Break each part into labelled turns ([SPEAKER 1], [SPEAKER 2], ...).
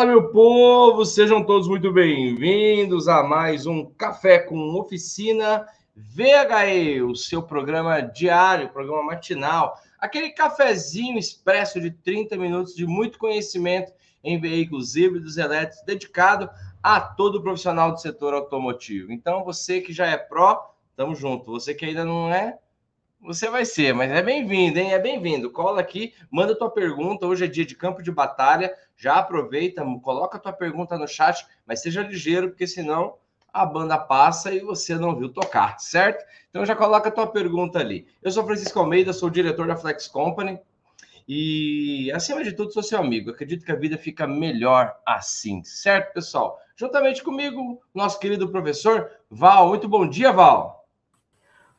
[SPEAKER 1] Fala, meu povo! Sejam todos muito bem-vindos a mais um Café com Oficina VHE, o seu programa diário, programa matinal, aquele cafezinho expresso de 30 minutos de muito conhecimento em veículos híbridos elétricos, dedicado a todo profissional do setor automotivo. Então, você que já é pró, tamo junto. Você que ainda não é, você vai ser, mas é bem-vindo, hein? É bem-vindo. Cola aqui, manda tua pergunta. Hoje é dia de campo de batalha. Já aproveita, coloca tua pergunta no chat, mas seja ligeiro, porque senão a banda passa e você não viu tocar, certo? Então já coloca tua pergunta ali. Eu sou Francisco Almeida, sou diretor da Flex Company e, acima de tudo, sou seu amigo. Acredito que a vida fica melhor assim, certo, pessoal? Juntamente comigo, nosso querido professor Val. Muito bom dia, Val.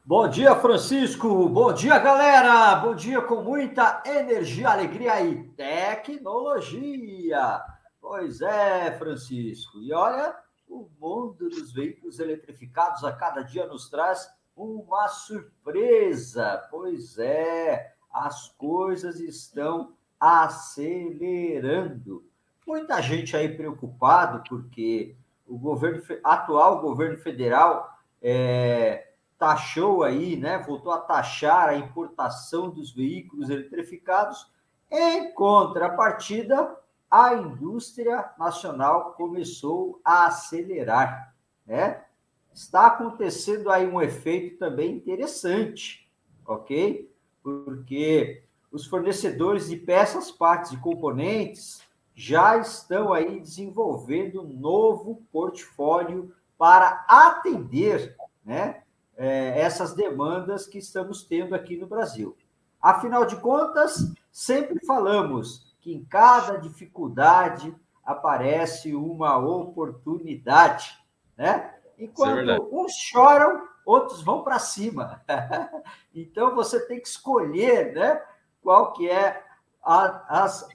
[SPEAKER 2] Bom dia, Francisco. Bom dia, galera. Bom dia com muita energia, alegria e tecnologia. Pois é, Francisco. E olha, o mundo dos veículos eletrificados a cada dia nos traz uma surpresa. Pois é, as coisas estão acelerando. Muita gente aí preocupado porque o governo atual governo federal é, taxou aí, né, voltou a taxar a importação dos veículos eletrificados. Em contrapartida, a indústria nacional começou a acelerar, né? Está acontecendo aí um efeito também interessante, ok? Porque os fornecedores de peças, partes e componentes já estão aí desenvolvendo um novo portfólio para atender, né, é, essas demandas que estamos tendo aqui no Brasil. Afinal de contas, sempre falamos que em cada dificuldade aparece uma oportunidade, né? Enquanto é uns choram, outros vão para cima. então você tem que escolher, né? Qual que é a, as,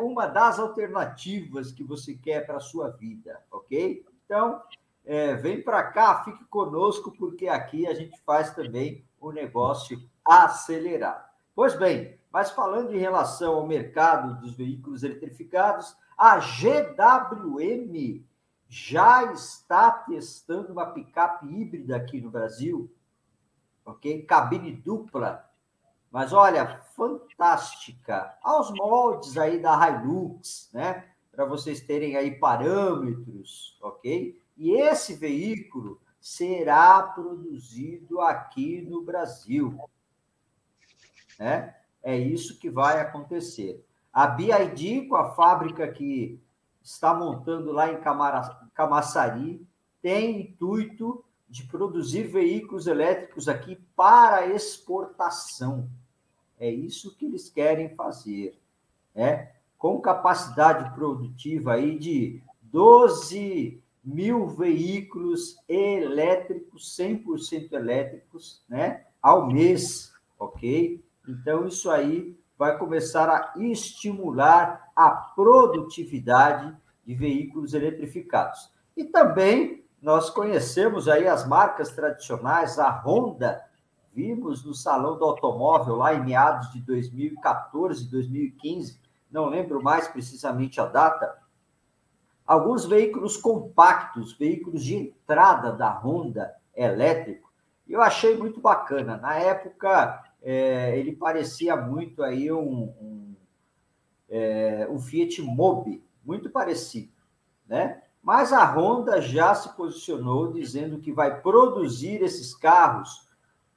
[SPEAKER 2] uma das alternativas que você quer para a sua vida, ok? Então, é, vem para cá, fique conosco, porque aqui a gente faz também o negócio acelerar. Pois bem, mas falando em relação ao mercado dos veículos eletrificados, a GWM já está testando uma picape híbrida aqui no Brasil, ok? Cabine dupla, mas olha, fantástica, aos moldes aí da Hilux, né? Para vocês terem aí parâmetros, ok? E esse veículo será produzido aqui no Brasil. Né? É isso que vai acontecer. A BID, com a fábrica que está montando lá em Camaçari, tem intuito de produzir veículos elétricos aqui para exportação. É isso que eles querem fazer, né? Com capacidade produtiva aí de 12 mil veículos elétricos, 100% elétricos, né, ao mês, ok? Então, isso aí vai começar a estimular a produtividade de veículos eletrificados. E também nós conhecemos aí as marcas tradicionais, a Honda, vimos no Salão do Automóvel lá em meados de 2014, 2015, não lembro mais precisamente a data, alguns veículos compactos, veículos de entrada da Honda elétrico, eu achei muito bacana. Na época, é, ele parecia muito aí um, um, é, um Fiat Mobi, muito parecido, né? Mas a Honda já se posicionou dizendo que vai produzir esses carros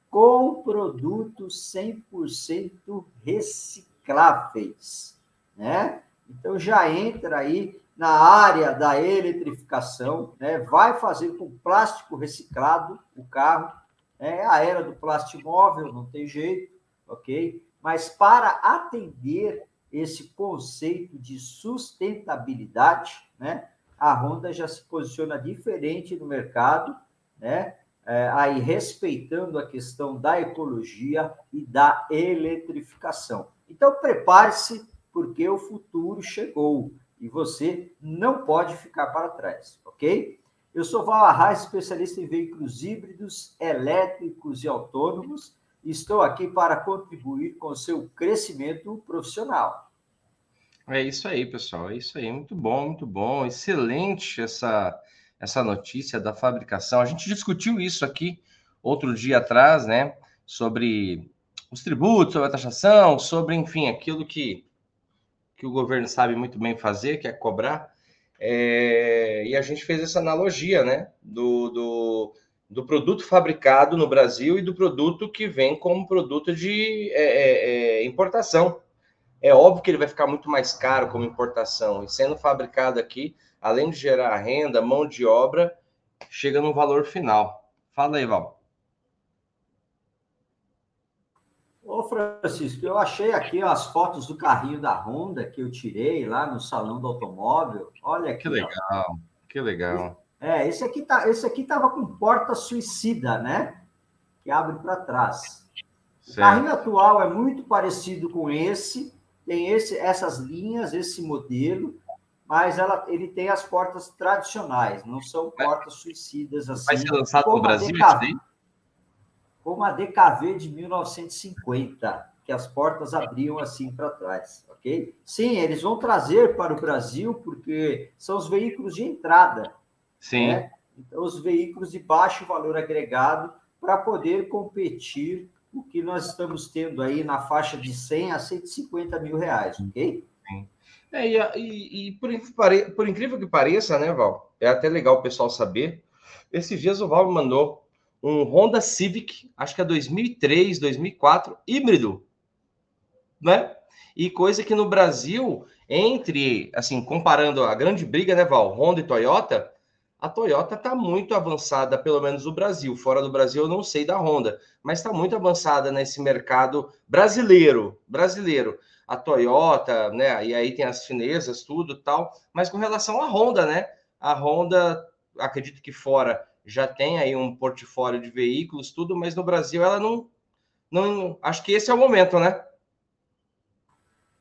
[SPEAKER 2] com produtos 100% recicláveis, né? Então já entra aí na área da eletrificação, né? vai fazer com plástico reciclado o carro, né? é a era do plástico móvel, não tem jeito, ok? Mas para atender esse conceito de sustentabilidade, né? a Honda já se posiciona diferente no mercado, né? É, aí respeitando a questão da ecologia e da eletrificação. Então prepare-se, porque o futuro chegou e você não pode ficar para trás, ok? Eu sou Val Arraes, especialista em veículos híbridos, elétricos e autônomos, e estou aqui para contribuir com o seu crescimento profissional.
[SPEAKER 1] É isso aí, pessoal. É isso aí. Muito bom, muito bom. Excelente essa, essa notícia da fabricação. A gente discutiu isso aqui outro dia atrás, né? Sobre os tributos, sobre a taxação, sobre, enfim, aquilo que, que o governo sabe muito bem fazer, que é cobrar. É, e a gente fez essa analogia, né? Do, do, do, produto fabricado no Brasil e do produto que vem como produto de é, é, é importação é óbvio que ele vai ficar muito mais caro como importação. E sendo fabricado aqui, além de gerar renda, mão de obra, chega no valor final. Fala aí, Val.
[SPEAKER 2] Ô, Francisco, eu achei aqui as fotos do carrinho da Honda que eu tirei lá no salão do automóvel. Olha aqui.
[SPEAKER 1] Que legal, ó. que legal.
[SPEAKER 2] É, esse aqui tá, esse aqui tava com porta suicida, né? Que abre para trás. O carrinho atual é muito parecido com esse, tem esse, essas linhas, esse modelo, mas ela, ele tem as portas tradicionais, não são portas suicidas assim.
[SPEAKER 1] Vai ser lançado no Brasil DKV,
[SPEAKER 2] Como a DKV de 1950, que as portas abriam assim para trás, ok? Sim, eles vão trazer para o Brasil porque são os veículos de entrada.
[SPEAKER 1] Sim. Né?
[SPEAKER 2] Então, os veículos de baixo valor agregado para poder competir o que nós estamos tendo aí na faixa de 100 a 150 mil reais, ok?
[SPEAKER 1] É, e, e, e por, por, incrível que pareça, né, Val? É até legal o pessoal saber. Esses dias o Val mandou um Honda Civic, acho que é 2003, 2004, híbrido, né? E coisa que no Brasil, entre, assim, comparando a grande briga, né, Val? Honda e Toyota, a Toyota está muito avançada, pelo menos no Brasil. Fora do Brasil, eu não sei da Honda, mas está muito avançada nesse mercado brasileiro. Brasileiro. A Toyota, né? E aí tem as chinesas, tudo tal. Mas com relação à Honda, né? A Honda, acredito que fora já tem aí um portfólio de veículos, tudo, mas no Brasil ela não. não acho que esse é o momento, né?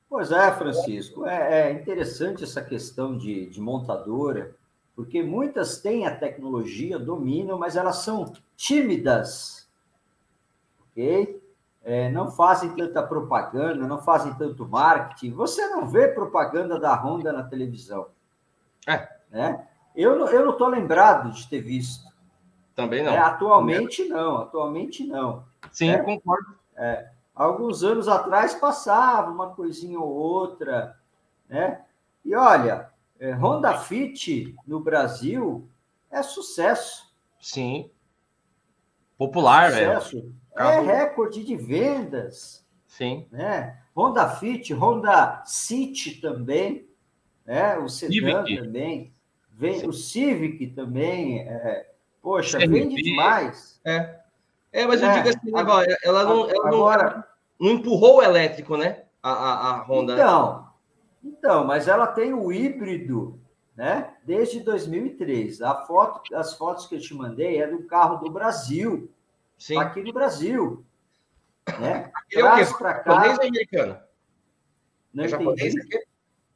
[SPEAKER 2] Pois é, Francisco. É, é interessante essa questão de, de montadora porque muitas têm a tecnologia, dominam, mas elas são tímidas, ok? É, não fazem tanta propaganda, não fazem tanto marketing. Você não vê propaganda da Honda na televisão.
[SPEAKER 1] É.
[SPEAKER 2] Né? Eu, eu não estou lembrado de ter visto.
[SPEAKER 1] Também não.
[SPEAKER 2] É, atualmente não, atualmente não.
[SPEAKER 1] Sim, é, concordo.
[SPEAKER 2] É, alguns anos atrás passava uma coisinha ou outra, né? E olha, é, Honda Fit no Brasil é sucesso.
[SPEAKER 1] Sim. Popular,
[SPEAKER 2] é sucesso. É recorde de vendas.
[SPEAKER 1] Sim.
[SPEAKER 2] Né? Honda Fit, Honda City também, né? o sedã Civic. também. Vem, o Civic também. É, poxa, CRV. vende demais.
[SPEAKER 1] É. É, mas eu é, digo assim, agora, ela, não, ela agora, não, não empurrou o elétrico, né? A, a, a Honda.
[SPEAKER 2] Então, então, mas ela tem o híbrido, né? Desde 2003. A foto, as fotos que eu te mandei é do carro do Brasil. Sim. Aqui no Brasil. Né?
[SPEAKER 1] Ele Traz é o quê? Pra cá. Japonês ou americano?
[SPEAKER 2] Não é japonês aqui?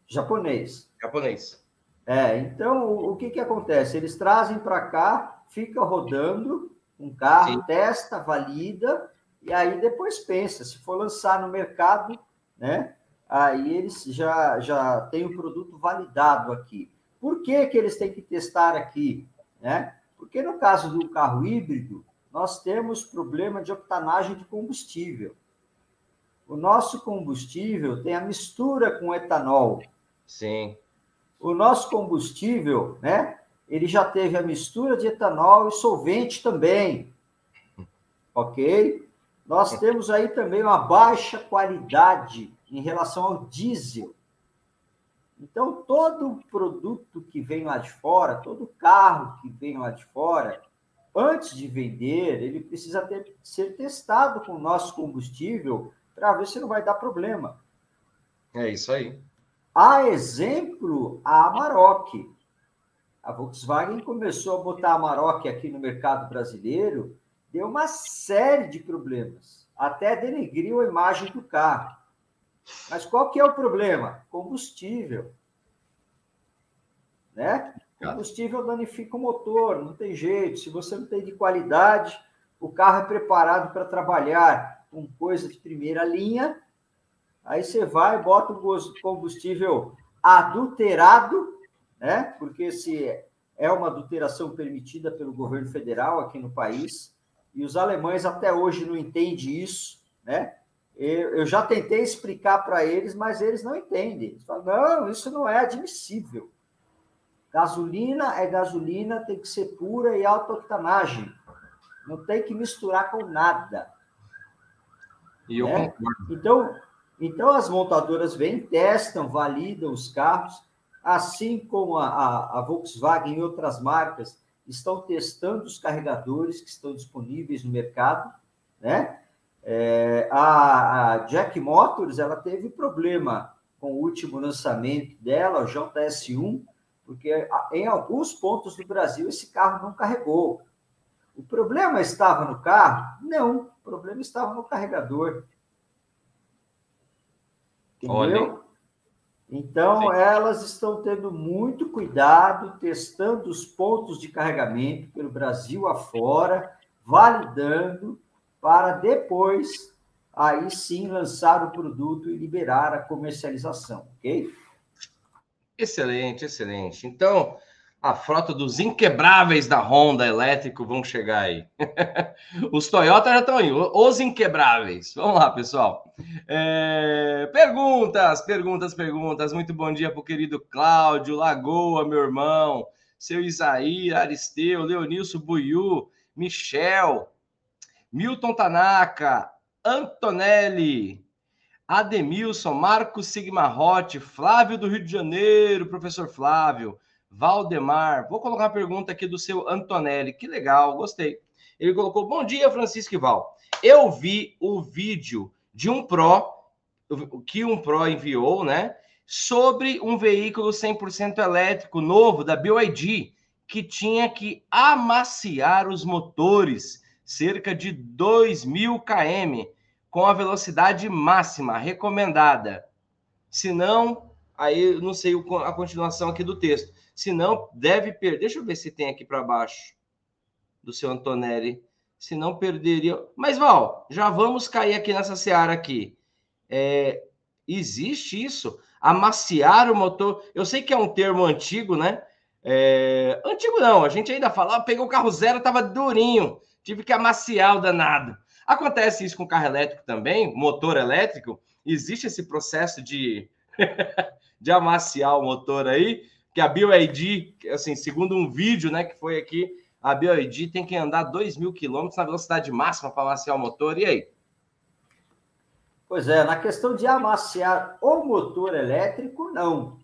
[SPEAKER 2] Japonês.
[SPEAKER 1] Japonês.
[SPEAKER 2] É, então o, o que que acontece? Eles trazem para cá, fica rodando um carro, Sim. testa, valida, e aí depois pensa, se for lançar no mercado, né? aí eles já, já têm o produto validado aqui. Por que, que eles têm que testar aqui? Né? Porque no caso do carro híbrido, nós temos problema de octanagem de combustível. O nosso combustível tem a mistura com etanol.
[SPEAKER 1] Sim.
[SPEAKER 2] O nosso combustível, né? Ele já teve a mistura de etanol e solvente também. Ok? Nós temos aí também uma baixa qualidade em relação ao diesel. Então, todo produto que vem lá de fora, todo carro que vem lá de fora, antes de vender, ele precisa ter, ser testado com o nosso combustível para ver se não vai dar problema.
[SPEAKER 1] É isso aí.
[SPEAKER 2] A exemplo, a Amarok. A Volkswagen começou a botar a Amarok aqui no mercado brasileiro, deu uma série de problemas, até denegriu a imagem do carro. Mas qual que é o problema? Combustível. Né? Combustível danifica o motor, não tem jeito. Se você não tem de qualidade, o carro é preparado para trabalhar com coisa de primeira linha, Aí você vai, bota o combustível adulterado, né? Porque se é uma adulteração permitida pelo governo federal aqui no país, e os alemães até hoje não entendem isso, né? Eu, já tentei explicar para eles, mas eles não entendem. Eles falam, não, isso não é admissível. Gasolina é gasolina, tem que ser pura e alta octanagem. Não tem que misturar com nada.
[SPEAKER 1] E eu né? concordo.
[SPEAKER 2] Então, então, as montadoras vêm, testam, validam os carros, assim como a, a, a Volkswagen e outras marcas estão testando os carregadores que estão disponíveis no mercado, né? É, a, a, Jack Motors ela teve problema com o último lançamento dela, o JS1, porque em alguns pontos do Brasil esse carro não carregou. O problema estava no carro? Não, o problema estava no carregador. Entendeu? Olha. Então, Sim. elas estão tendo muito cuidado, testando os pontos de carregamento pelo Brasil afora, validando, para depois, aí sim, lançar o produto e liberar a comercialização, ok?
[SPEAKER 1] Excelente, excelente. Então, a frota dos inquebráveis da Honda elétrico vão chegar aí. os Toyota já estão aí, os inquebráveis. Vamos lá, pessoal. É... Perguntas, perguntas, perguntas. Muito bom dia para o querido Cláudio, Lagoa, meu irmão, seu Isaí, Aristeu, Leonilson Buiu, Michel, Milton Tanaka, Antonelli, Ademilson, Marcos Sigmarrote, Flávio do Rio de Janeiro, professor Flávio, Valdemar. Vou colocar uma pergunta aqui do seu Antonelli. Que legal, gostei. Ele colocou: Bom dia, Francisco e Val. Eu vi o vídeo de um Pro, que um Pro enviou, né? Sobre um veículo 100% elétrico novo da BYD, que tinha que amaciar os motores cerca de 2 mil km com a velocidade máxima recomendada. Se não, aí não sei a continuação aqui do texto. Se não, deve perder. Deixa eu ver se tem aqui para baixo do seu Antonelli. Se não, perderia. Mas, Val, já vamos cair aqui nessa seara aqui. É, existe isso? Amaciar o motor. Eu sei que é um termo antigo, né? É, antigo não, a gente ainda fala, ah, pegou o carro zero, tava durinho, tive que amaciar o danado. Acontece isso com carro elétrico também, motor elétrico. Existe esse processo de, de amaciar o motor aí que a BioID, assim, segundo um vídeo, né, que foi aqui, a BioID tem que andar 2 mil quilômetros na velocidade máxima para amaciar o motor. E aí?
[SPEAKER 2] Pois é, na questão de amaciar o motor elétrico, não.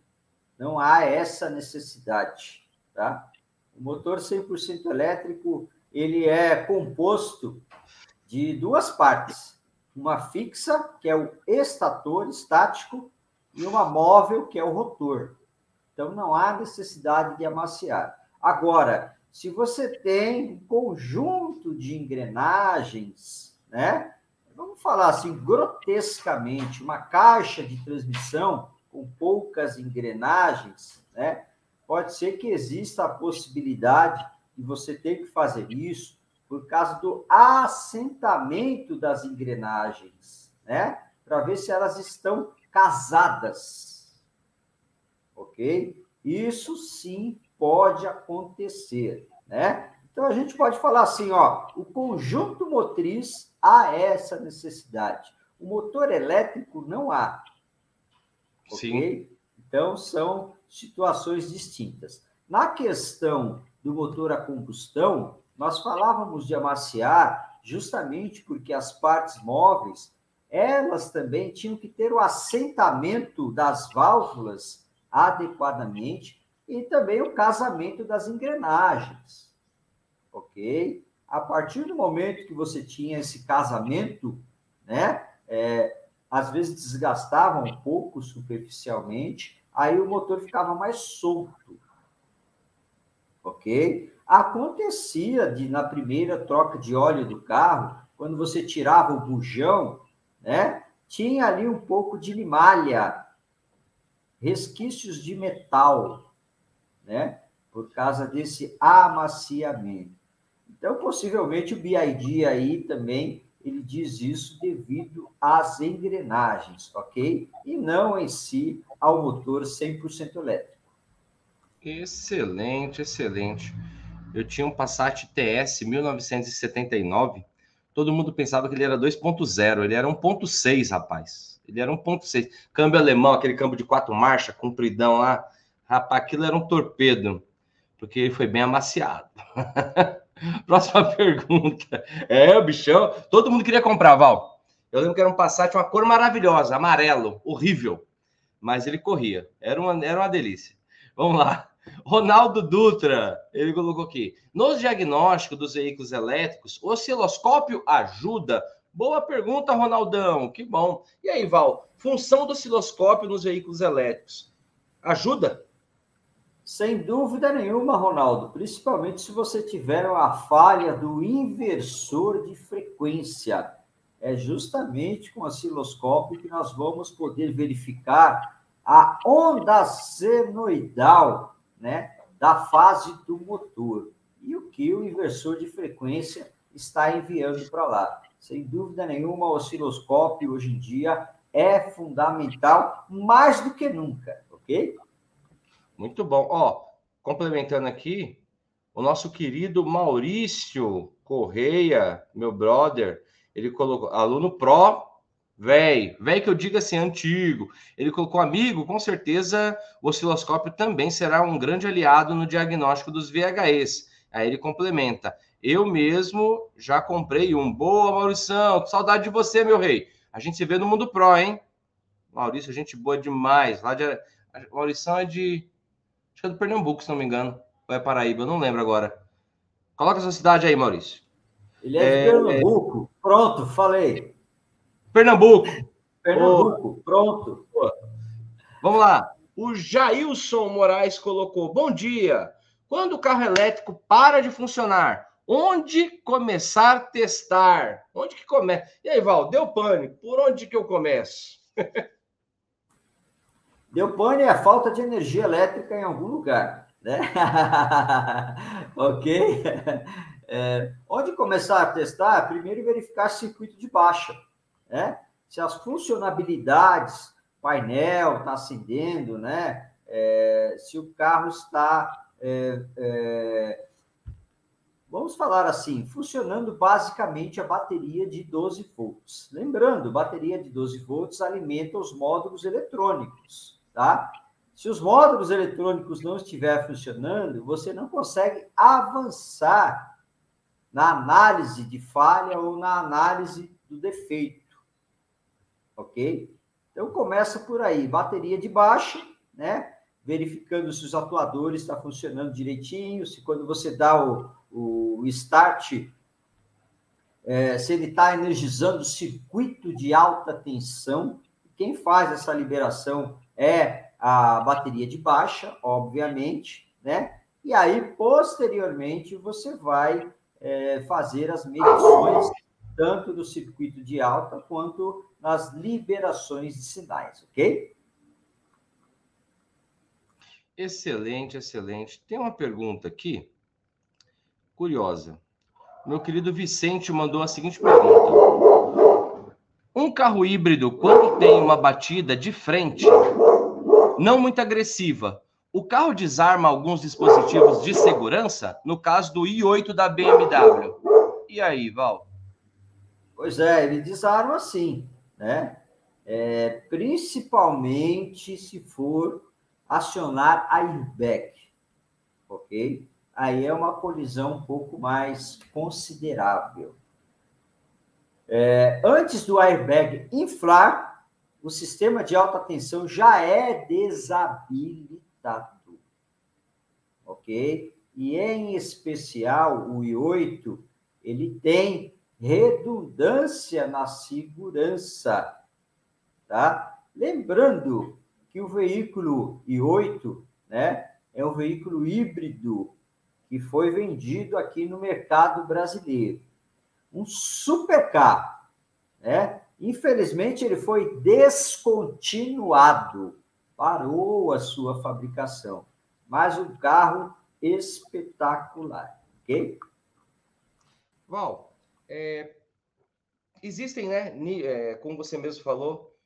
[SPEAKER 2] Não há essa necessidade, tá? O motor 100% elétrico, ele é composto de duas partes. Uma fixa, que é o estator estático, e uma móvel, que é o rotor. Então, não há necessidade de amaciar. Agora, se você tem um conjunto de engrenagens, né? Vamos falar assim, grotescamente, uma caixa de transmissão com poucas engrenagens, né? Pode ser que exista a possibilidade de você ter que fazer isso por causa do assentamento das engrenagens, né? Para ver se elas estão casadas ok? Isso sim pode acontecer, né? Então a gente pode falar assim, ó, o conjunto motriz há essa necessidade. O motor elétrico não há. Ok? Sim. Então são situações distintas. Na questão do motor a combustão, nós falávamos de amaciar justamente porque as partes móveis, elas também tinham que ter o assentamento das válvulas adequadamente e também o casamento das engrenagens, ok? A partir do momento que você tinha esse casamento, né, é, às vezes desgastava um pouco superficialmente, aí o motor ficava mais solto, ok? Acontecia de na primeira troca de óleo do carro, quando você tirava o bujão, né, tinha ali um pouco de limalha resquícios de metal, né? Por causa desse amaciamento. Então, possivelmente o BID aí também ele diz isso devido às engrenagens, ok? E não em si ao motor 100% elétrico.
[SPEAKER 1] Excelente, excelente. Eu tinha um Passat TS 1979. Todo mundo pensava que ele era 2.0. Ele era 1.6, rapaz. Ele era 1.6. Câmbio alemão, aquele câmbio de quatro marchas, compridão lá. Rapaz, aquilo era um torpedo. Porque ele foi bem amaciado. Próxima pergunta. É, o bichão. Todo mundo queria comprar, Val. Eu lembro que era um Passat, uma cor maravilhosa, amarelo, horrível. Mas ele corria. Era uma, era uma delícia. Vamos lá. Ronaldo Dutra, ele colocou aqui. Nos diagnósticos dos veículos elétricos, o osciloscópio ajuda? Boa pergunta, Ronaldão. Que bom. E aí, Val, função do osciloscópio nos veículos elétricos ajuda?
[SPEAKER 2] Sem dúvida nenhuma, Ronaldo, principalmente se você tiver a falha do inversor de frequência. É justamente com o osciloscópio que nós vamos poder verificar a onda senoidal, né, da fase do motor e o que o inversor de frequência está enviando para lá. Sem dúvida nenhuma, o osciloscópio hoje em dia é fundamental mais do que nunca, ok?
[SPEAKER 1] Muito bom. Ó, complementando aqui, o nosso querido Maurício Correia, meu brother, ele colocou aluno pró, velho, velho que eu diga assim, antigo. Ele colocou amigo, com certeza o osciloscópio também será um grande aliado no diagnóstico dos VHEs. Aí ele complementa. Eu mesmo já comprei um. Boa, Maurição. Saudade de você, meu rei. A gente se vê no Mundo Pro, hein? Maurício, gente boa demais. Lá de... Maurição é de Acho que é do Pernambuco, se não me engano. Ou é Paraíba, eu não lembro agora. Coloca a sua cidade aí, Maurício.
[SPEAKER 2] Ele é de é... Pernambuco. Pronto, falei.
[SPEAKER 1] Pernambuco.
[SPEAKER 2] Pernambuco, pronto.
[SPEAKER 1] Vamos lá. O Jailson Moraes colocou: Bom dia. Quando o carro elétrico para de funcionar, onde começar a testar? Onde que começa? E aí, Val, deu pânico. Por onde que eu começo?
[SPEAKER 2] Deu pane é falta de energia elétrica em algum lugar, né? ok? É, onde começar a testar, primeiro verificar circuito de baixa, né? Se as funcionalidades, painel está acendendo, né? É, se o carro está, é, é, vamos falar assim, funcionando basicamente a bateria de 12 volts. Lembrando, bateria de 12 volts alimenta os módulos eletrônicos, tá? Se os módulos eletrônicos não estiverem funcionando, você não consegue avançar na análise de falha ou na análise do defeito. Ok? Então começa por aí, bateria de baixa, né? Verificando se os atuadores estão funcionando direitinho, se quando você dá o, o start, é, se ele está energizando o circuito de alta tensão. Quem faz essa liberação é a bateria de baixa, obviamente, né? E aí, posteriormente, você vai é, fazer as medições tanto do circuito de alta quanto nas liberações de sinais, ok?
[SPEAKER 1] Excelente, excelente. Tem uma pergunta aqui, curiosa. Meu querido Vicente mandou a seguinte pergunta: Um carro híbrido, quando tem uma batida de frente, não muito agressiva. O carro desarma alguns dispositivos de segurança, no caso do i8 da BMW. E aí, Val?
[SPEAKER 2] Pois é, ele desarma sim, né? É, principalmente se for acionar airbag, ok? Aí é uma colisão um pouco mais considerável. É, antes do airbag inflar, o sistema de alta tensão já é desabilitado. Ok? E em especial o i8, ele tem redundância na segurança, tá? Lembrando que o veículo i8, né, é um veículo híbrido que foi vendido aqui no mercado brasileiro. Um supercar, né? Infelizmente, ele foi descontinuado, parou a sua fabricação. Mas um carro espetacular, ok?
[SPEAKER 1] Val, é... existem, né, é, como você mesmo falou,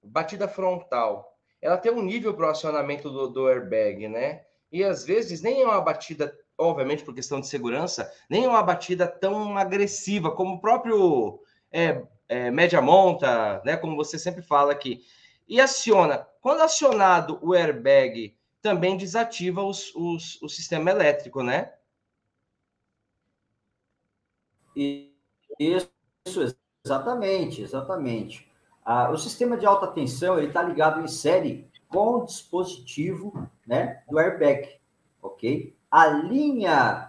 [SPEAKER 1] batida frontal. Ela tem um nível para o acionamento do, do airbag, né? E às vezes nem é uma batida, obviamente por questão de segurança, nem uma batida tão agressiva como o próprio é, é, média monta, né? Como você sempre fala aqui. E aciona. Quando acionado o airbag, também desativa os, os, o sistema elétrico, né?
[SPEAKER 2] Isso, exatamente, exatamente. Ah, o sistema de alta tensão ele está ligado em série com o dispositivo né, do airbag, ok? A linha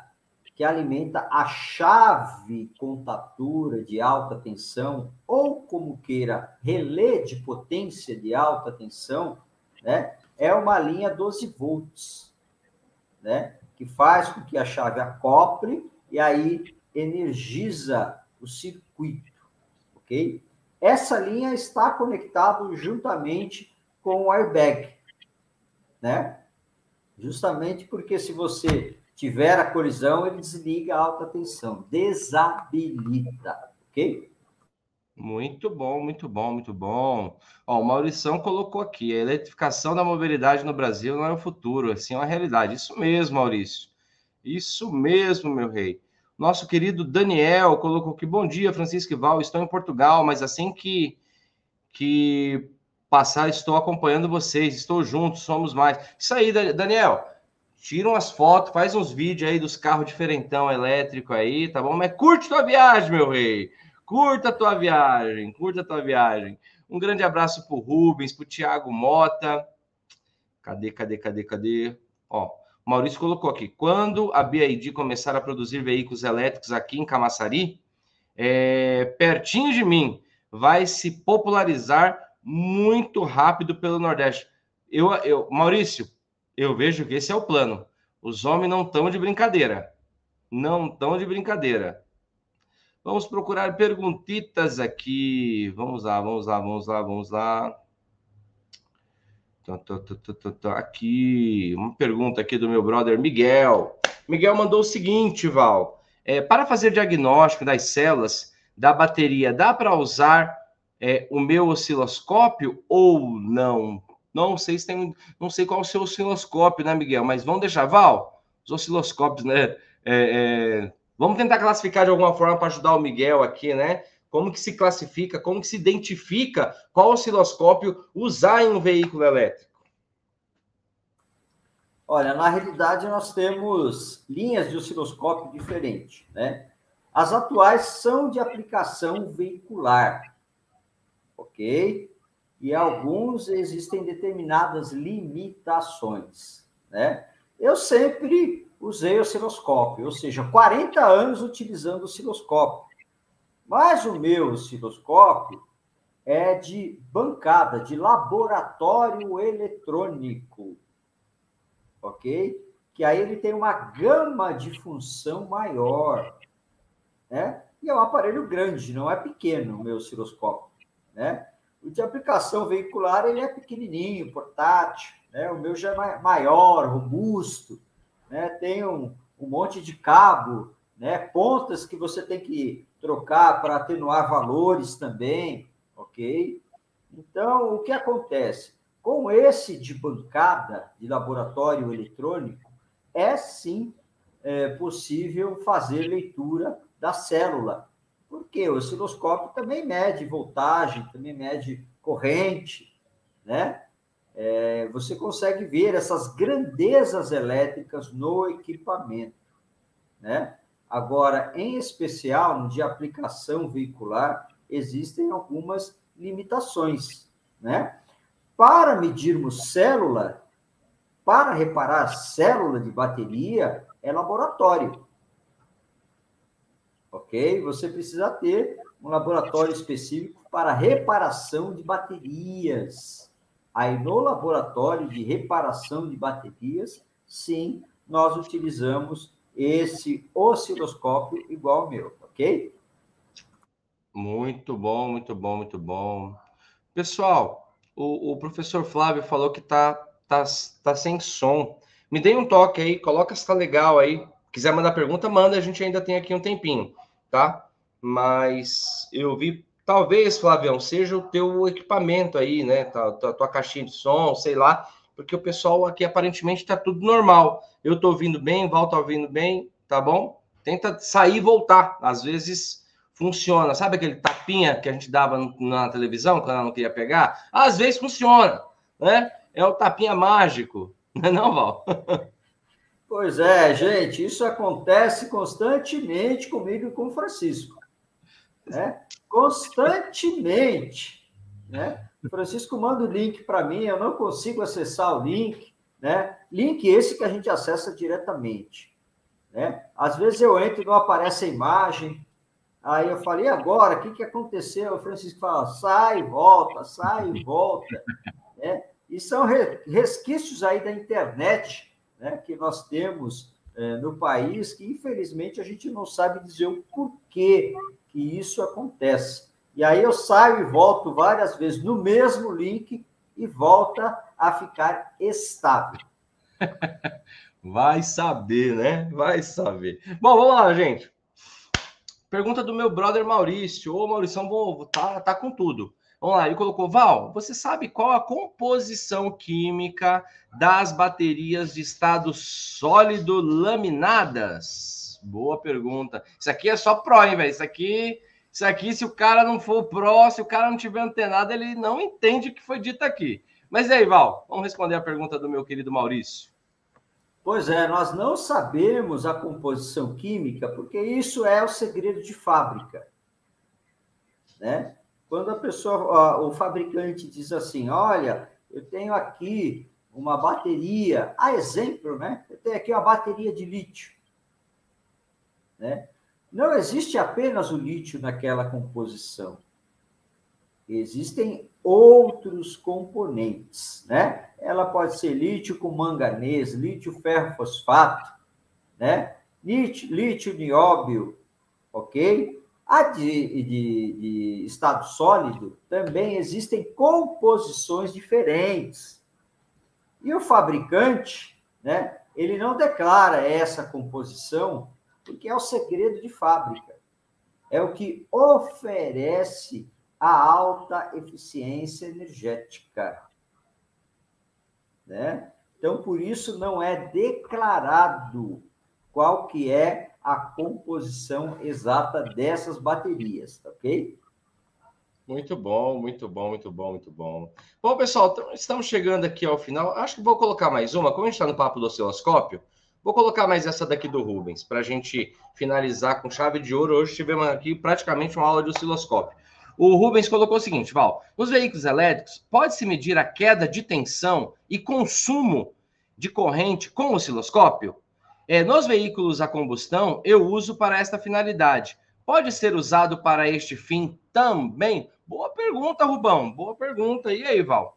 [SPEAKER 2] que alimenta a chave contatura de alta tensão, ou como queira, relé de potência de alta tensão, né, é uma linha 12 volts, né, que faz com que a chave acople e aí energiza o circuito, ok? Essa linha está conectada juntamente com o airbag, né? Justamente porque se você tiver a colisão, ele desliga a alta tensão, desabilita, ok?
[SPEAKER 1] Muito bom, muito bom, muito bom. Ó, o Maurição colocou aqui: a eletrificação da mobilidade no Brasil não é o futuro, assim é uma realidade. Isso mesmo, Maurício. Isso mesmo, meu rei. Nosso querido Daniel colocou aqui: bom dia, Francisco e Val. Estou em Portugal, mas assim que, que passar, estou acompanhando vocês. Estou junto, somos mais. Isso aí, Daniel. Tira umas fotos, faz uns vídeos aí dos carros diferentão elétrico aí, tá bom? Mas curte tua viagem, meu rei. Curta tua viagem, curta tua viagem. Um grande abraço pro Rubens, pro Thiago Mota. Cadê, cadê, cadê, cadê? Ó, Maurício colocou aqui: quando a BID começar a produzir veículos elétricos aqui em Camaçari, é, pertinho de mim, vai se popularizar muito rápido pelo Nordeste. Eu, eu, Maurício, eu vejo que esse é o plano. Os homens não estão de brincadeira. Não estão de brincadeira. Vamos procurar perguntitas aqui. Vamos lá, vamos lá, vamos lá, vamos lá. Aqui, uma pergunta aqui do meu brother Miguel. Miguel mandou o seguinte, Val. É, para fazer diagnóstico das células da bateria, dá para usar é, o meu osciloscópio ou não? Não sei se tem, não sei qual é o seu osciloscópio, né, Miguel? Mas vamos deixar, Val, os osciloscópios, né? É, é, vamos tentar classificar de alguma forma para ajudar o Miguel aqui, né? Como que se classifica, como que se identifica qual osciloscópio usar em um veículo elétrico?
[SPEAKER 2] Olha, na realidade nós temos linhas de osciloscópio diferentes, né? As atuais são de aplicação veicular, ok? E alguns existem determinadas limitações, né? Eu sempre usei osciloscópio, ou seja, 40 anos utilizando osciloscópio. Mas o meu osciloscópio é de bancada, de laboratório eletrônico, ok? Que aí ele tem uma gama de função maior, né? E é um aparelho grande, não é pequeno o meu osciloscópio, né? O de aplicação veicular, ele é pequenininho, portátil, né? O meu já é maior, robusto, né? Tem um, um monte de cabo, né? Pontas que você tem que trocar para atenuar valores também, ok? Então, o que acontece? Com esse de bancada, de laboratório eletrônico, é sim é, possível fazer leitura da célula, porque o osciloscópio também mede voltagem, também mede corrente, né? É, você consegue ver essas grandezas elétricas no equipamento, né? Agora, em especial, de aplicação veicular, existem algumas limitações, né? Para medirmos célula, para reparar célula de bateria, é laboratório. Ok? Você precisa ter um laboratório específico para reparação de baterias. Aí, no laboratório de reparação de baterias, sim, nós utilizamos esse osciloscópio igual ao meu, ok?
[SPEAKER 1] Muito bom, muito bom, muito bom. Pessoal, o, o professor Flávio falou que tá, tá, tá sem som. Me dê um toque aí, coloca se tá legal aí. Quiser mandar pergunta, manda, a gente ainda tem aqui um tempinho, tá? Mas eu vi talvez, Flavião, seja o teu equipamento aí, né? Tua, tua, tua caixinha de som, sei lá, porque o pessoal aqui aparentemente está tudo normal. Eu estou ouvindo bem, o Val está ouvindo bem, tá bom? Tenta sair e voltar. Às vezes funciona. Sabe aquele tapinha que a gente dava na televisão quando ela não queria pegar? Às vezes funciona, né? É o tapinha mágico, não é não, Val?
[SPEAKER 2] Pois é, gente, isso acontece constantemente comigo e com o Francisco. Né? Constantemente. Né? O Francisco manda o link para mim, eu não consigo acessar o link. Né? Link esse que a gente acessa diretamente. Né? Às vezes eu entro e não aparece a imagem. Aí eu falei, agora? O que, que aconteceu? O Francisco fala, sai, volta, sai, volta. Né? E são resquícios aí da internet né, que nós temos é, no país, que infelizmente a gente não sabe dizer o porquê que isso acontece. E aí eu saio e volto várias vezes no mesmo link e volta a ficar estável.
[SPEAKER 1] Vai saber, né? Vai saber. Bom, vamos lá, gente. Pergunta do meu brother Maurício. Ô, Maurício, tá, tá com tudo. Vamos lá, ele colocou, Val, você sabe qual a composição química das baterias de estado sólido laminadas? Boa pergunta. Isso aqui é só pró, hein, velho? Isso aqui, isso aqui, se o cara não for pró, se o cara não tiver antenado, ele não entende o que foi dito aqui. Mas e aí, Val? Vamos responder a pergunta do meu querido Maurício.
[SPEAKER 2] Pois é, nós não sabemos a composição química, porque isso é o segredo de fábrica. Né? Quando a pessoa, o fabricante diz assim: olha, eu tenho aqui uma bateria, a exemplo, né? Eu tenho aqui uma bateria de lítio. Né? Não existe apenas o lítio naquela composição. Existem outros componentes, né? Ela pode ser lítio com manganês, lítio ferro fosfato, né? Lítio, lítio nióbio, ok? A de, de, de estado sólido também existem composições diferentes. E o fabricante, né, ele não declara essa composição porque é o segredo de fábrica. É o que oferece a alta eficiência energética. Né? Então, por isso não é declarado qual que é a composição exata dessas baterias, tá ok?
[SPEAKER 1] Muito bom, muito bom, muito bom, muito bom. Bom, pessoal, estamos chegando aqui ao final. Acho que vou colocar mais uma. Como a gente está no papo do osciloscópio, vou colocar mais essa daqui do Rubens, para a gente finalizar com chave de ouro. Hoje tivemos aqui praticamente uma aula de osciloscópio. O Rubens colocou o seguinte, Val: nos veículos elétricos, pode-se medir a queda de tensão e consumo de corrente com osciloscópio? É, nos veículos a combustão, eu uso para esta finalidade. Pode ser usado para este fim também? Boa pergunta, Rubão. Boa pergunta. E aí, Val?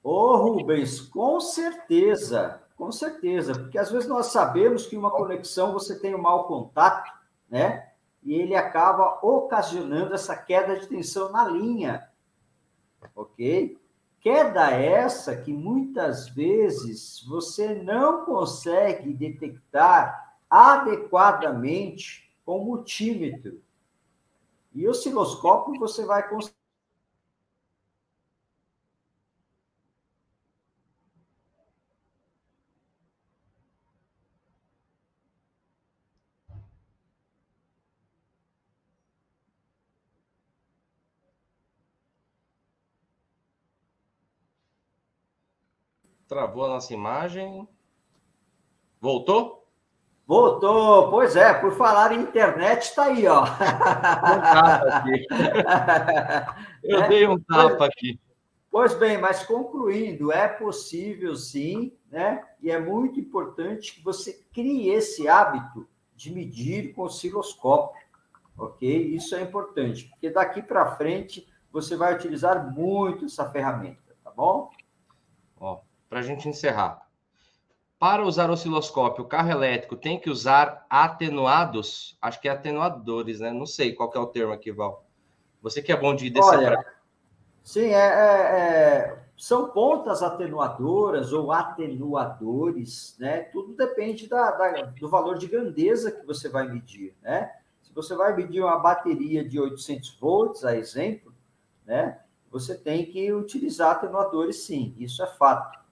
[SPEAKER 2] Ô, Rubens, com certeza, com certeza, porque às vezes nós sabemos que uma conexão você tem um mau contato, né? E ele acaba ocasionando essa queda de tensão na linha, ok? Queda essa que muitas vezes você não consegue detectar adequadamente com o multímetro. E osciloscópio você vai conseguir
[SPEAKER 1] Travou a nossa imagem. Voltou?
[SPEAKER 2] Voltou, pois é, por falar em internet, está aí, ó.
[SPEAKER 1] Eu é, dei um tapa pois, aqui.
[SPEAKER 2] Pois bem, mas concluindo, é possível sim, né? E é muito importante que você crie esse hábito de medir com osciloscópio, ok? Isso é importante, porque daqui para frente você vai utilizar muito essa ferramenta, tá bom?
[SPEAKER 1] Para a gente encerrar. Para usar osciloscópio, o carro elétrico tem que usar atenuados? Acho que é atenuadores, né? Não sei qual é o termo aqui, Val. Você que é bom de decifrar. Olha,
[SPEAKER 2] sim, é, é, é, são pontas atenuadoras ou atenuadores, né? Tudo depende da, da, do valor de grandeza que você vai medir, né? Se Se você vai medir uma bateria de 800 volts, a exemplo, né? Você tem que utilizar atenuadores sim, isso é fato.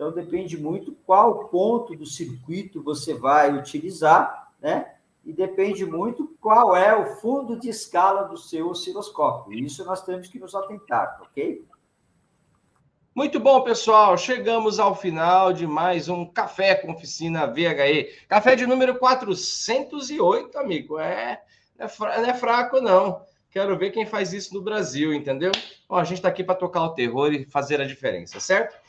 [SPEAKER 2] Então depende muito qual ponto do circuito você vai utilizar, né? E depende muito qual é o fundo de escala do seu osciloscópio. Isso nós temos que nos atentar, ok?
[SPEAKER 1] Muito bom, pessoal. Chegamos ao final de mais um Café com Oficina VHE. Café de número 408, amigo. É, não é fraco, não. Quero ver quem faz isso no Brasil, entendeu? Bom, a gente está aqui para tocar o terror e fazer a diferença, certo?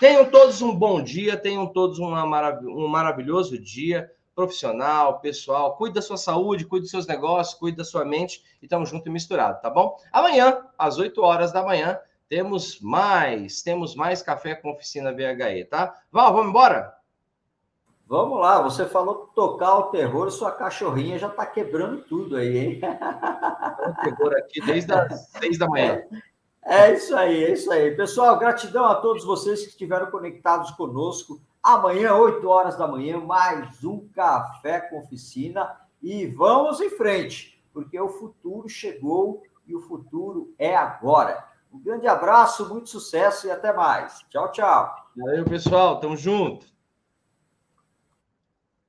[SPEAKER 1] Tenham todos um bom dia, tenham todos marav um maravilhoso dia profissional, pessoal. Cuide da sua saúde, cuide dos seus negócios, cuide da sua mente e estamos junto e misturado, tá bom? Amanhã, às 8 horas da manhã, temos mais, temos mais café com oficina VHE, tá? Val, vamos embora?
[SPEAKER 2] Vamos lá, você falou tocar o terror, sua cachorrinha já está quebrando tudo aí, hein?
[SPEAKER 1] O terror aqui desde as seis da manhã.
[SPEAKER 2] É, isso aí, é isso aí. Pessoal, gratidão a todos vocês que estiveram conectados conosco. Amanhã, 8 horas da manhã, mais um Café com Oficina. E vamos em frente, porque o futuro chegou e o futuro é agora. Um grande abraço, muito sucesso e até mais. Tchau, tchau.
[SPEAKER 1] Valeu, pessoal. Tamo junto.